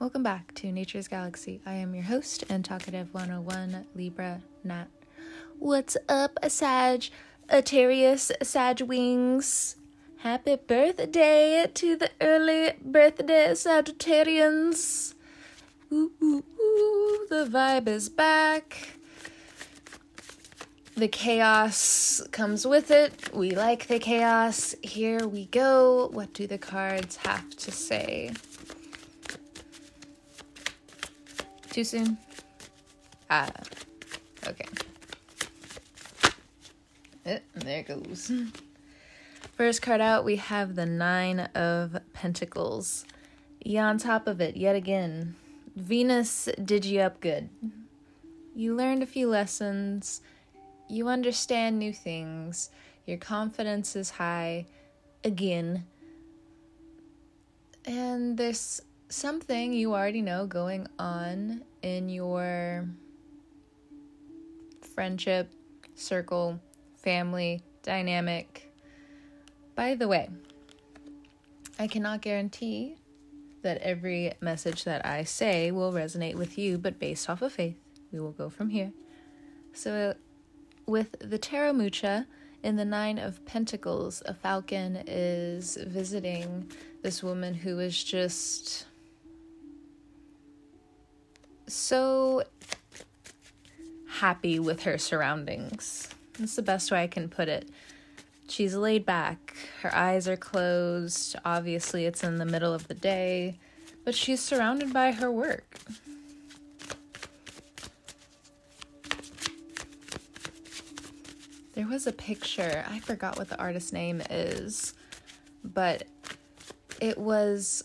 Welcome back to Nature's Galaxy. I am your host and talkative 101 Libra Nat. What's up, Sag? Atarius Sag Wings. Happy birthday to the early birthday Sagittarians. Ooh, ooh, ooh, the vibe is back. The chaos comes with it. We like the chaos. Here we go. What do the cards have to say? Too soon? Ah, okay. Eh, there goes. First card out, we have the Nine of Pentacles. Yeah, on top of it, yet again, Venus did you up good. You learned a few lessons, you understand new things, your confidence is high again, and there's something you already know going on in your friendship, circle, family, dynamic. By the way, I cannot guarantee that every message that I say will resonate with you, but based off of faith, we will go from here. So, with the Tarot Mucha in the Nine of Pentacles, a falcon is visiting this woman who is just so happy with her surroundings. That's the best way I can put it. She's laid back, her eyes are closed. Obviously, it's in the middle of the day, but she's surrounded by her work. There was a picture, I forgot what the artist's name is, but it was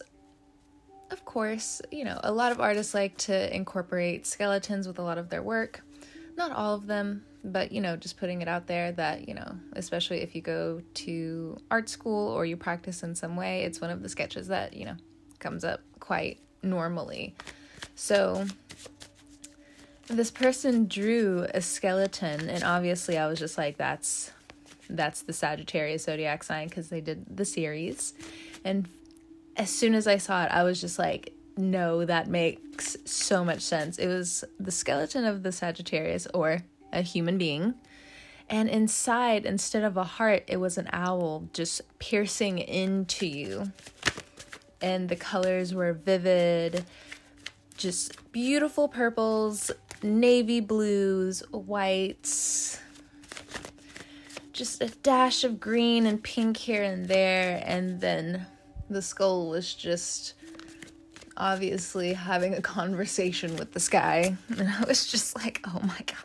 course, you know, a lot of artists like to incorporate skeletons with a lot of their work. Not all of them, but you know, just putting it out there that, you know, especially if you go to art school or you practice in some way, it's one of the sketches that, you know, comes up quite normally. So, this person drew a skeleton and obviously I was just like that's that's the Sagittarius zodiac sign cuz they did the series. And as soon as I saw it, I was just like, no, that makes so much sense. It was the skeleton of the Sagittarius or a human being. And inside, instead of a heart, it was an owl just piercing into you. And the colors were vivid, just beautiful purples, navy blues, whites, just a dash of green and pink here and there, and then the skull was just obviously having a conversation with the sky. And I was just like, oh my god.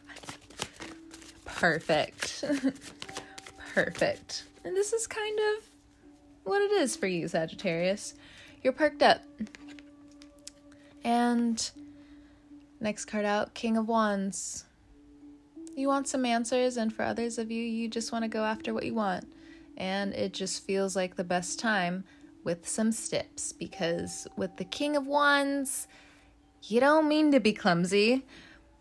Perfect. Perfect. And this is kind of what it is for you, Sagittarius. You're perked up. And next card out King of Wands. You want some answers, and for others of you, you just want to go after what you want. And it just feels like the best time with some steps because with the King of Wands, you don't mean to be clumsy,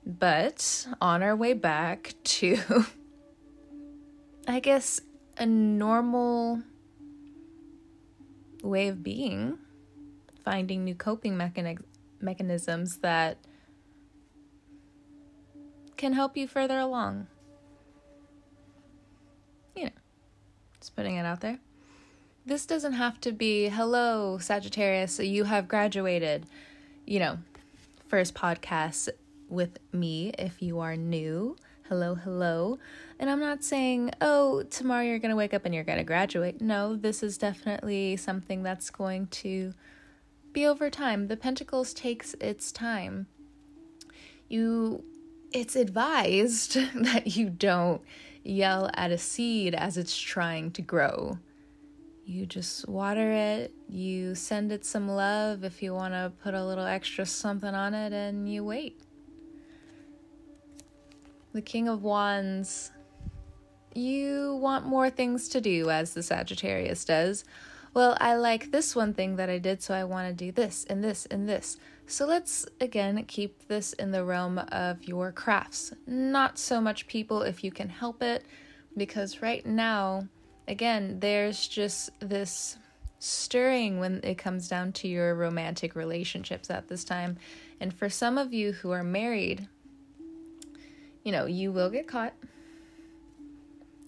but on our way back to, I guess, a normal way of being, finding new coping mechani- mechanisms that can help you further along. You know, just putting it out there this doesn't have to be hello sagittarius you have graduated you know first podcast with me if you are new. Hello hello. And i'm not saying oh tomorrow you're going to wake up and you're going to graduate. No this is definitely something that's going to be over time. The pentacles takes its time. You it's advised that you don't yell at a seed as it's trying to grow you just water it, you send it some love if you want to put a little extra something on it, and you wait. The King of Wands, you want more things to do, as the Sagittarius does. Well, I like this one thing that I did, so I want to do this and this and this. So let's again keep this in the realm of your crafts. Not so much people if you can help it, because right now, again, there's just this stirring when it comes down to your romantic relationships at this time. And for some of you who are married, you know, you will get caught.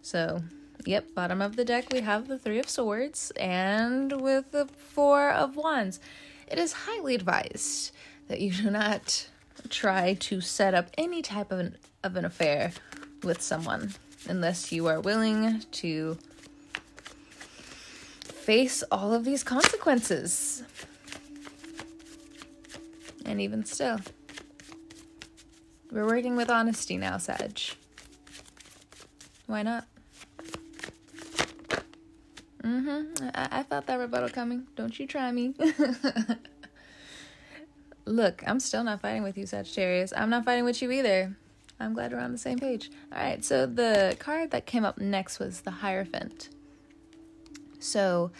So, yep, bottom of the deck, we have the Three of Swords and with the Four of Wands. It is highly advised that you do not try to set up any type of an, of an affair with someone unless you are willing to face all of these consequences. And even still, we're working with honesty now, Sag. Why not? Mm-hmm. I, I felt that rebuttal coming. Don't you try me. Look, I'm still not fighting with you, Sagittarius. I'm not fighting with you either. I'm glad we're on the same page. All right, so the card that came up next was the Hierophant. So,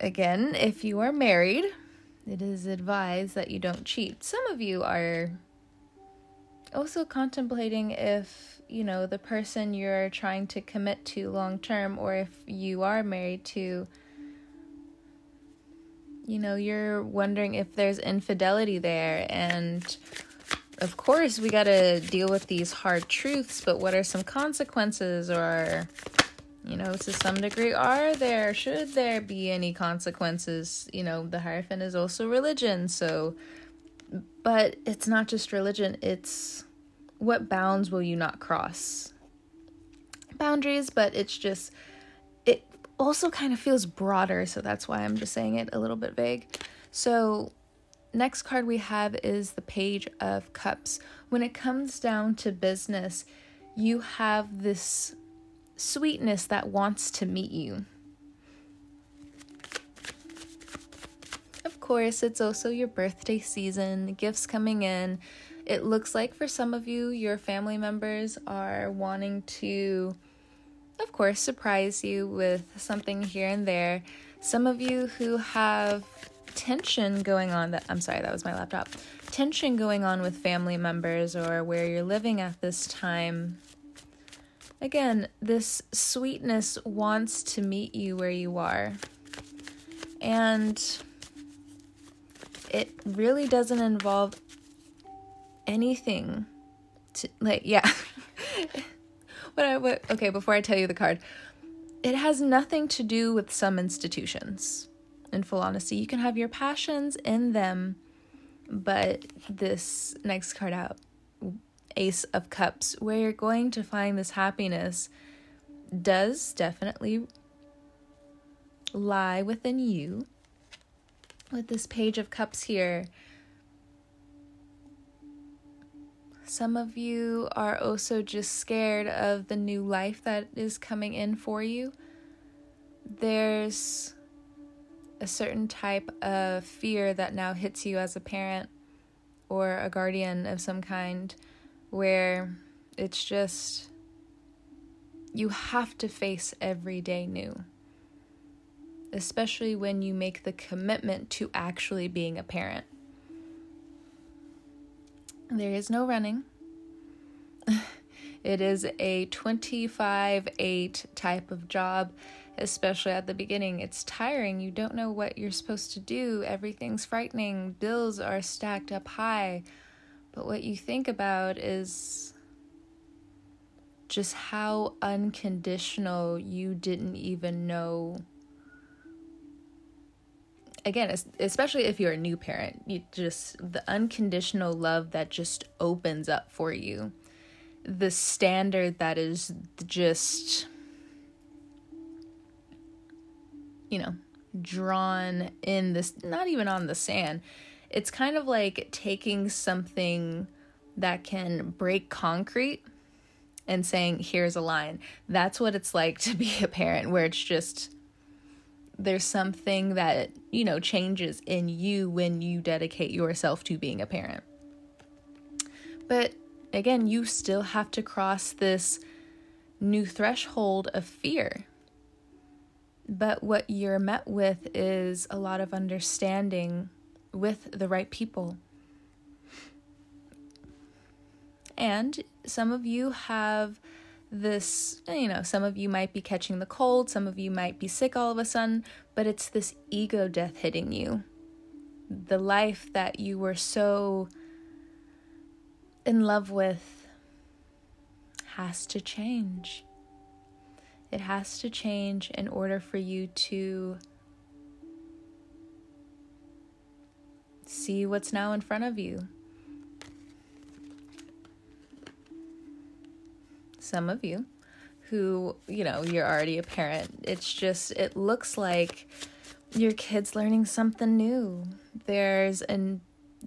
again, if you are married, it is advised that you don't cheat. Some of you are also contemplating if, you know, the person you're trying to commit to long term or if you are married to you know, you're wondering if there's infidelity there and of course we got to deal with these hard truths, but what are some consequences or you know, to some degree, are there, should there be any consequences? You know, the Hierophant is also religion, so, but it's not just religion, it's what bounds will you not cross? Boundaries, but it's just, it also kind of feels broader, so that's why I'm just saying it a little bit vague. So, next card we have is the Page of Cups. When it comes down to business, you have this sweetness that wants to meet you. Of course, it's also your birthday season, gifts coming in. It looks like for some of you, your family members are wanting to, of course, surprise you with something here and there. Some of you who have tension going on that I'm sorry, that was my laptop. Tension going on with family members or where you're living at this time Again, this sweetness wants to meet you where you are. And it really doesn't involve anything to like yeah. what I what okay, before I tell you the card. It has nothing to do with some institutions. In full honesty, you can have your passions in them, but this next card out Ace of Cups, where you're going to find this happiness, does definitely lie within you. With this Page of Cups here, some of you are also just scared of the new life that is coming in for you. There's a certain type of fear that now hits you as a parent or a guardian of some kind where it's just you have to face every day new. Especially when you make the commitment to actually being a parent. There is no running. it is a 25 8 type of job, especially at the beginning. It's tiring. You don't know what you're supposed to do. Everything's frightening. Bills are stacked up high. But what you think about is just how unconditional you didn't even know. Again, especially if you're a new parent, you just the unconditional love that just opens up for you. The standard that is just, you know, drawn in this, not even on the sand, it's kind of like taking something that can break concrete and saying, here's a line. That's what it's like to be a parent, where it's just there's something that, you know, changes in you when you dedicate yourself to being a parent. But again, you still have to cross this new threshold of fear. But what you're met with is a lot of understanding with the right people. And some of you have this, you know, some of you might be catching the cold, some of you might be sick all of a sudden, but it's this ego death hitting you. The life that you were so in love with has to change. It has to change in order for you to see what's now in front of you. some of you who, you know, you're already a parent. It's just, it looks like your kid's learning something new. There's a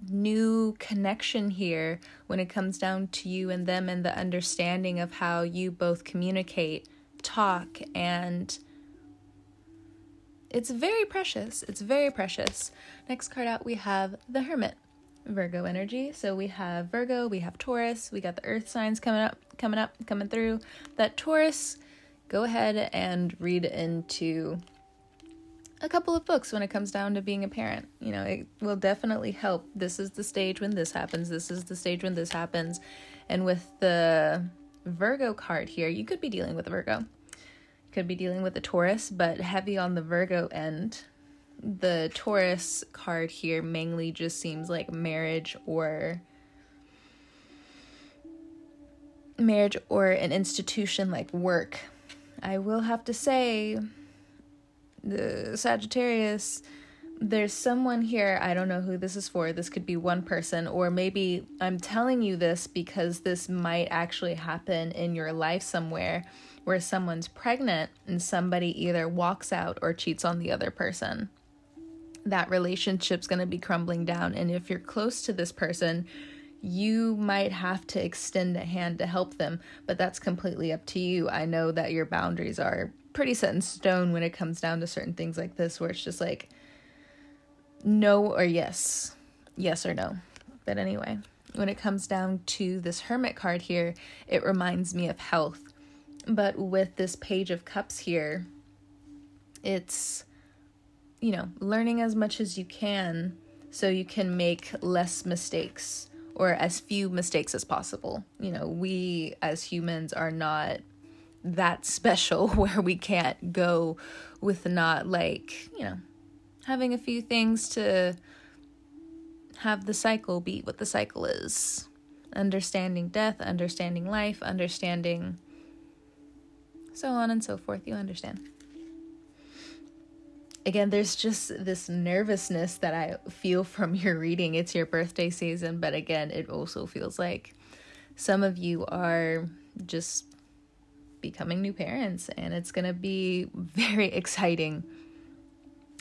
new connection here when it comes down to you and them and the understanding of how you both communicate, talk, and it's very precious. It's very precious. Next card out, we have the Hermit. Virgo energy. So we have Virgo, we have Taurus, we got the earth signs coming up, coming up, coming through. That Taurus, go ahead and read into a couple of books when it comes down to being a parent. You know, it will definitely help. This is the stage when this happens, this is the stage when this happens. And with the Virgo card here, you could be dealing with a Virgo. Could be dealing with a Taurus, but heavy on the Virgo end the Taurus card here mainly just seems like marriage or marriage or an institution like work. I will have to say the Sagittarius there's someone here, I don't know who this is for. This could be one person or maybe I'm telling you this because this might actually happen in your life somewhere where someone's pregnant and somebody either walks out or cheats on the other person that relationship's going to be crumbling down. And if you're close to this person, you might have to extend a hand to help them, but that's completely up to you. I know that your boundaries are pretty set in stone when it comes down to certain things like this, where it's just like no or yes, yes or no. But anyway, when it comes down to this Hermit card here, it reminds me of health. But with this Page of Cups here, it's you know, learning as much as you can so you can make less mistakes or as few mistakes as possible. You know, we as humans are not that special where we can't go with not like, you know, having a few things to have the cycle be what the cycle is. Understanding death, understanding life, understanding so on and so forth. You understand again, there's just this nervousness that I feel from your reading. It's your birthday season, but again, it also feels like some of you are just becoming new parents, and it's going to be very exciting,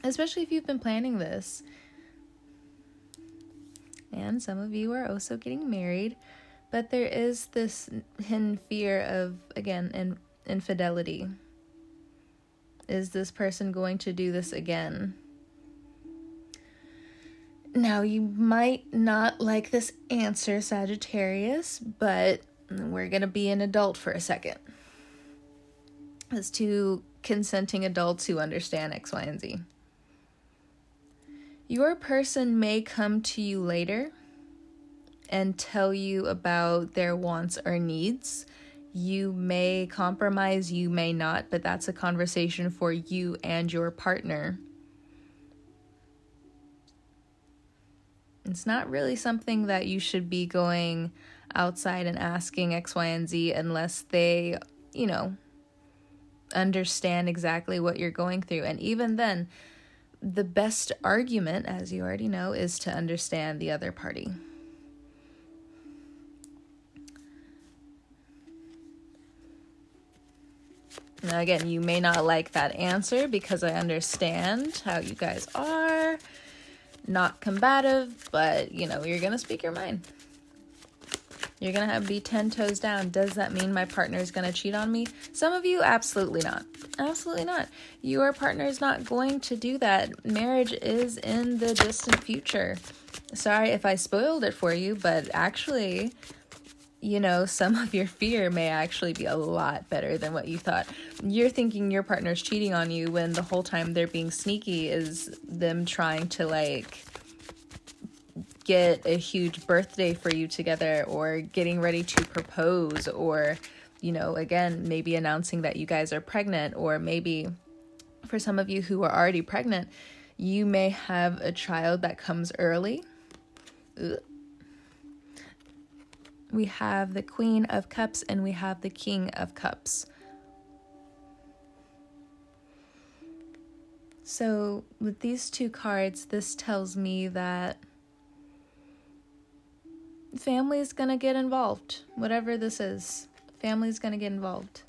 especially if you've been planning this. And some of you are also getting married, but there is this hidden fear of, again, in- infidelity is this person going to do this again? Now, you might not like this answer, Sagittarius, but we're going to be an adult for a second. As two consenting adults who understand X, Y, and Z. Your person may come to you later and tell you about their wants or needs you may compromise, you may not, but that's a conversation for you and your partner. It's not really something that you should be going outside and asking X, Y, and Z unless they, you know, understand exactly what you're going through. And even then, the best argument, as you already know, is to understand the other party. Now, again, you may not like that answer because I understand how you guys are. Not combative, but you know, you're gonna speak your mind. You're gonna have be 10 toes down. Does that mean my partner is gonna cheat on me? Some of you, absolutely not. Absolutely not. Your partner is not going to do that. Marriage is in the distant future. Sorry if I spoiled it for you, but actually, you know, some of your fear may actually be a lot better than what you thought. You're thinking your partner's cheating on you when the whole time they're being sneaky is them trying to like get a huge birthday for you together or getting ready to propose or you know, again, maybe announcing that you guys are pregnant, or maybe for some of you who are already pregnant, you may have a child that comes early. We have the Queen of Cups and we have the King of Cups. So, with these two cards, this tells me that family is going to get involved, whatever this is. Family's to get involved.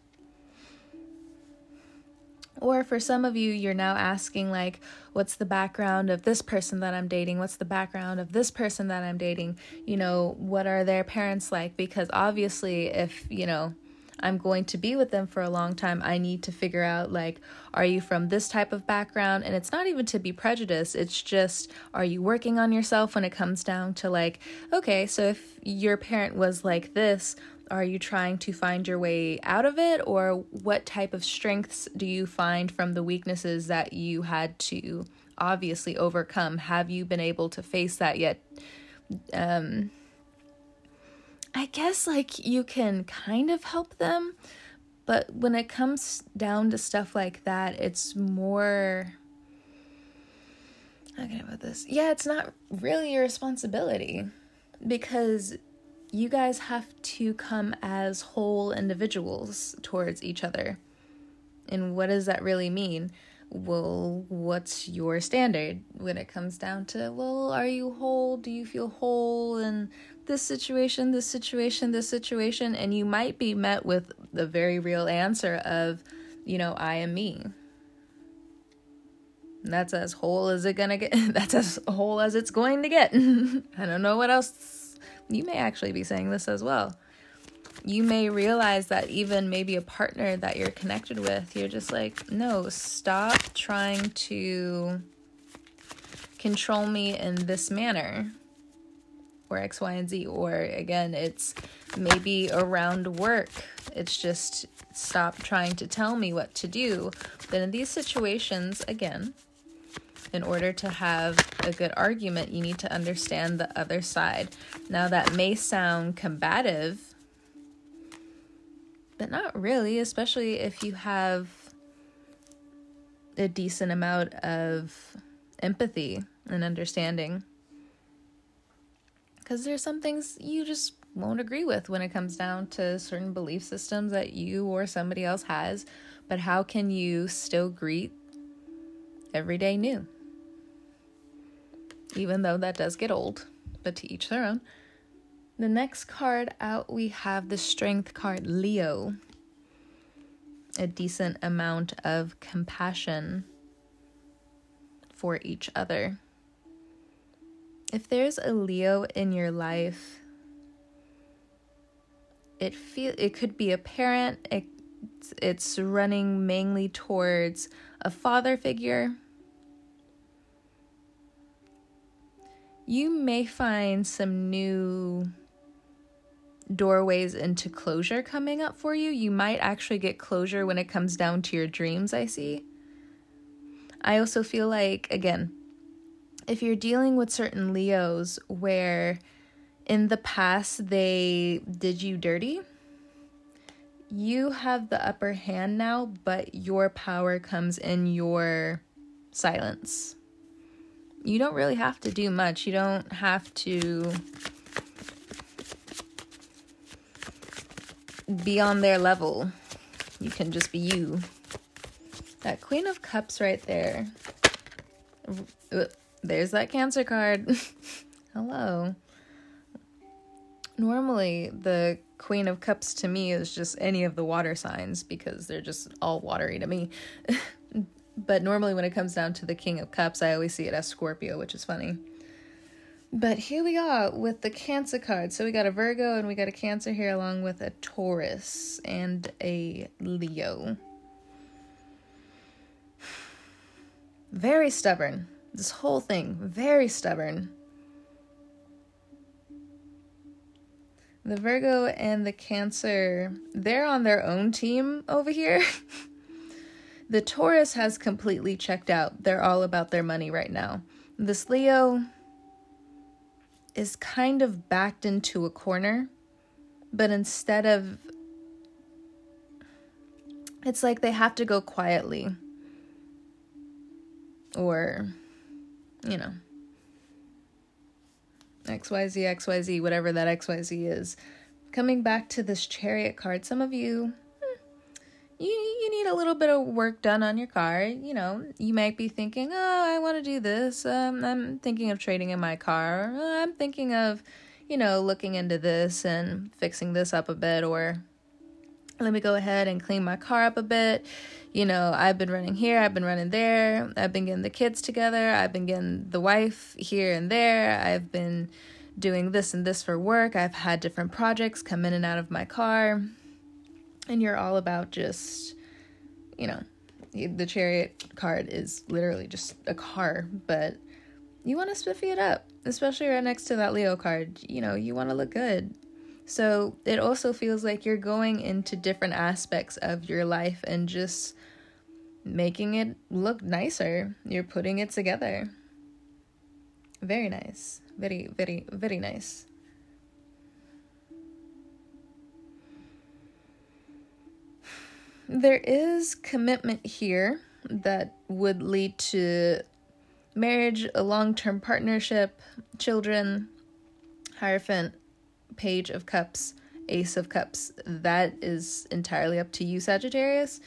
Or for some of you, you're now asking, like, what's the background of this person that I'm dating? What's the background of this person that I'm dating? You know, what are their parents like? Because obviously, if, you know, I'm going to be with them for a long time, I need to figure out, like, are you from this type of background? And it's not even to be prejudiced, it's just, are you working on yourself when it comes down to, like, okay, so if your parent was like this, are you trying to find your way out of it, or what type of strengths do you find from the weaknesses that you had to obviously overcome? Have you been able to face that yet? Um, I guess like you can kind of help them, but when it comes down to stuff like that, it's more. How can this? Yeah, it's not really your responsibility because you guys have to come as whole individuals towards each other. And what does that really mean? Well, what's your standard when it comes down to, well, are you whole? Do you feel whole in this situation, this situation, this situation? And you might be met with the very real answer of, you know, I am me. That's as whole as it gonna get. That's as whole as it's going to get. I don't know what else you may actually be saying this as well. You may realize that even maybe a partner that you're connected with, you're just like, no, stop trying to control me in this manner or X, Y, and Z. Or again, it's maybe around work. It's just stop trying to tell me what to do. Then in these situations, again, in order to have a good argument, you need to understand the other side. Now, that may sound combative, but not really, especially if you have a decent amount of empathy and understanding. Because there's some things you just won't agree with when it comes down to certain belief systems that you or somebody else has. But how can you still greet every day new? even though that does get old, but to each their own. The next card out, we have the Strength card, Leo. A decent amount of compassion for each other. If there's a Leo in your life, it feel it could be a parent. It, it's running mainly towards a father figure you may find some new doorways into closure coming up for you. You might actually get closure when it comes down to your dreams, I see. I also feel like, again, if you're dealing with certain Leos where in the past they did you dirty, you have the upper hand now, but your power comes in your silence you don't really have to do much. You don't have to be on their level. You can just be you. That Queen of Cups right there. There's that Cancer card. Hello. Normally, the Queen of Cups to me is just any of the water signs because they're just all watery to me. But normally, when it comes down to the King of Cups, I always see it as Scorpio, which is funny. But here we are with the Cancer card. So we got a Virgo and we got a Cancer here, along with a Taurus and a Leo. Very stubborn. This whole thing, very stubborn. The Virgo and the Cancer, they're on their own team over here. The Taurus has completely checked out. They're all about their money right now. This Leo is kind of backed into a corner, but instead of it's like they have to go quietly. Or, you know, XYZ, XYZ, whatever that XYZ is. Coming back to this chariot card, some of you you you need a little bit of work done on your car. You know, you might be thinking, "Oh, I want to do this. Um, I'm thinking of trading in my car. I'm thinking of, you know, looking into this and fixing this up a bit or let me go ahead and clean my car up a bit. You know, I've been running here, I've been running there. I've been getting the kids together. I've been getting the wife here and there. I've been doing this and this for work. I've had different projects come in and out of my car and you're all about just, you know, the chariot card is literally just a car, but you want to spiffy it up, especially right next to that Leo card. You know, you want to look good. So it also feels like you're going into different aspects of your life and just making it look nicer. You're putting it together. Very nice. Very, very, very nice. there is commitment here that would lead to marriage, a long term partnership, children, Hierophant, Page of Cups, Ace of Cups. That is entirely up to you, Sagittarius.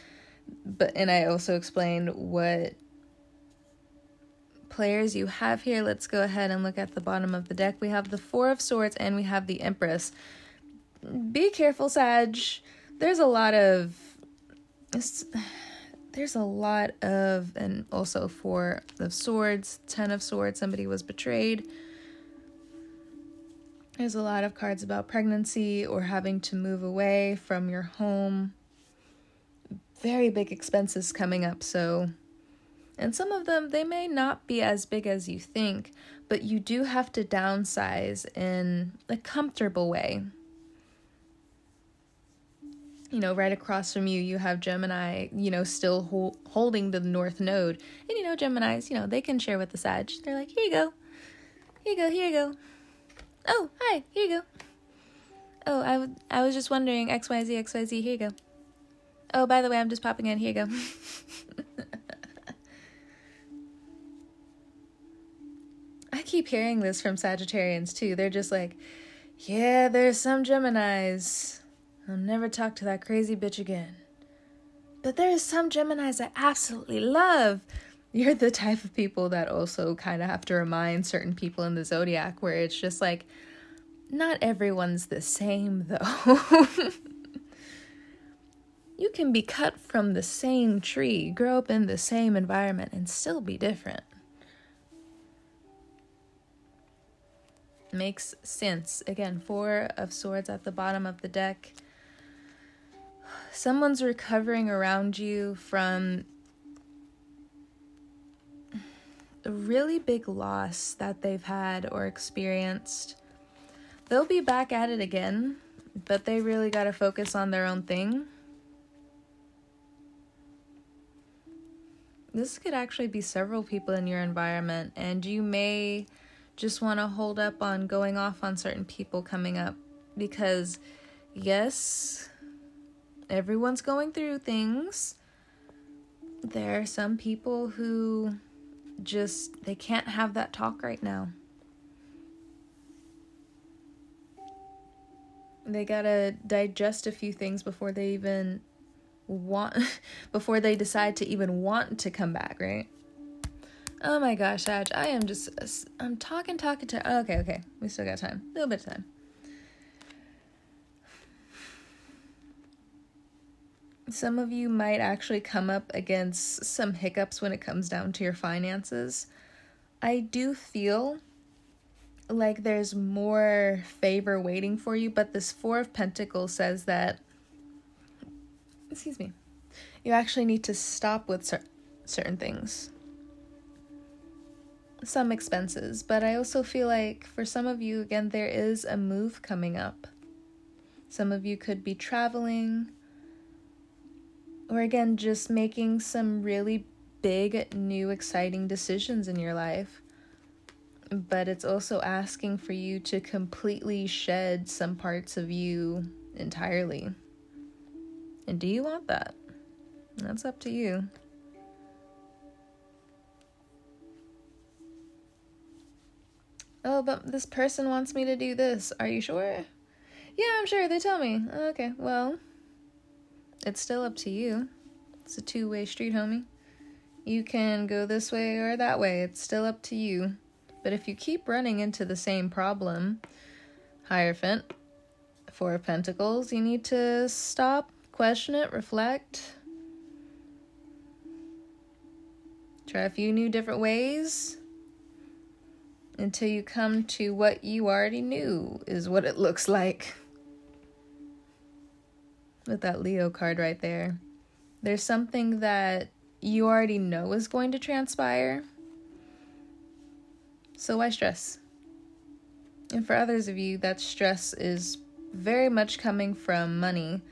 But and I also explained what players you have here. Let's go ahead and look at the bottom of the deck. We have the Four of Swords and we have the Empress. Be careful, Sag. There's a lot of there's a lot of and also four of swords ten of swords somebody was betrayed there's a lot of cards about pregnancy or having to move away from your home very big expenses coming up so and some of them they may not be as big as you think but you do have to downsize in a comfortable way you know, right across from you, you have Gemini, you know, still ho- holding the North Node. And, you know, Geminis, you know, they can share with the Sag. They're like, here you go. Here you go, here you go. Oh, hi, here you go. Oh, I, w- I was just wondering, XYZ, XYZ, here you go. Oh, by the way, I'm just popping in, here you go. I keep hearing this from Sagittarians too. They're just like, yeah, there's some Geminis I'll never talk to that crazy bitch again. But there is some Geminis I absolutely love. You're the type of people that also kind of have to remind certain people in the zodiac where it's just like, not everyone's the same though. you can be cut from the same tree, grow up in the same environment, and still be different. Makes sense. Again, Four of Swords at the bottom of the deck someone's recovering around you from a really big loss that they've had or experienced. They'll be back at it again, but they really got to focus on their own thing. This could actually be several people in your environment, and you may just want to hold up on going off on certain people coming up because, yes, everyone's going through things. There are some people who just they can't have that talk right now. They got to digest a few things before they even want before they decide to even want to come back, right? Oh my gosh, Sag, I am just I'm talking talking to okay, okay. We still got time. A little bit of time. some of you might actually come up against some hiccups when it comes down to your finances. I do feel like there's more favor waiting for you, but this Four of Pentacles says that, excuse me, you actually need to stop with cer- certain things. Some expenses, but I also feel like for some of you, again, there is a move coming up. Some of you could be traveling or again, just making some really big, new, exciting decisions in your life. But it's also asking for you to completely shed some parts of you entirely. And do you want that? That's up to you. Oh, but this person wants me to do this. Are you sure? Yeah, I'm sure. They tell me. Okay, well, it's still up to you. It's a two way street, homie. You can go this way or that way. It's still up to you. But if you keep running into the same problem, Hierophant, Four of Pentacles, you need to stop, question it, reflect. Try a few new different ways until you come to what you already knew is what it looks like. With that Leo card right there. There's something that you already know is going to transpire. So why stress? And for others of you, that stress is very much coming from money.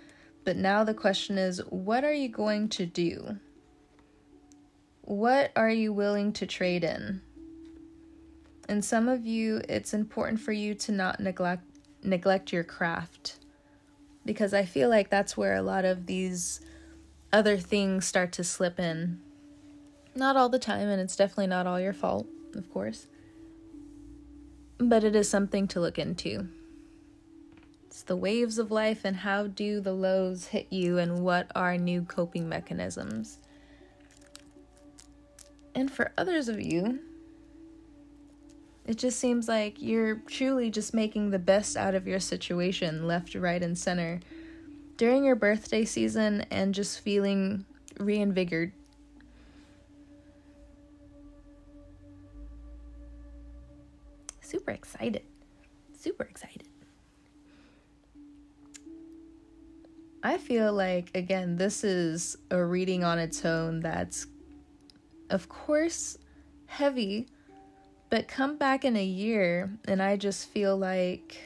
But now the question is what are you going to do? What are you willing to trade in? And some of you, it's important for you to not neglect neglect your craft because I feel like that's where a lot of these other things start to slip in. Not all the time, and it's definitely not all your fault, of course. But it is something to look into. It's the waves of life, and how do the lows hit you, and what are new coping mechanisms. And for others of you, it just seems like you're truly just making the best out of your situation, left, right, and center, during your birthday season and just feeling reinvigorated. Super excited. Super excited. I feel like, again, this is a reading on its own that's, of course, heavy but come back in a year and I just feel like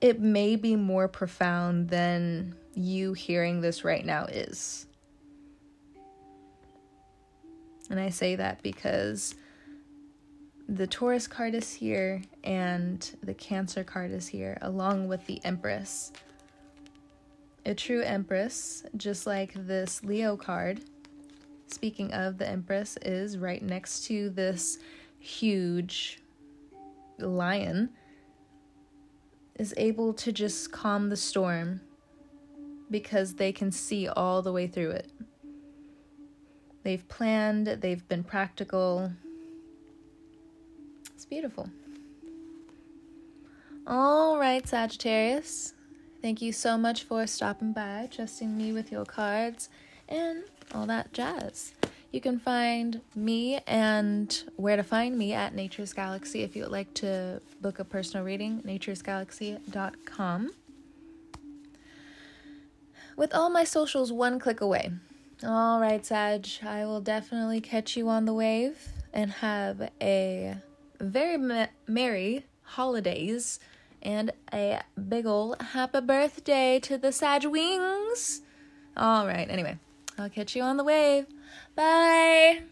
it may be more profound than you hearing this right now is. And I say that because the Taurus card is here and the Cancer card is here, along with the Empress. A true Empress, just like this Leo card, speaking of the Empress, is right next to this huge lion, is able to just calm the storm because they can see all the way through it. They've planned, they've been practical. It's beautiful. All right, Sagittarius. Thank you so much for stopping by, trusting me with your cards, and all that jazz. You can find me and where to find me at Nature's Galaxy if you would like to book a personal reading, naturesgalaxy.com. With all my socials one click away. All right, Sag, I will definitely catch you on the wave and have a very me- merry holidays and a big ol' happy birthday to the Sag Wings. All right, anyway. I'll catch you on the wave. Bye.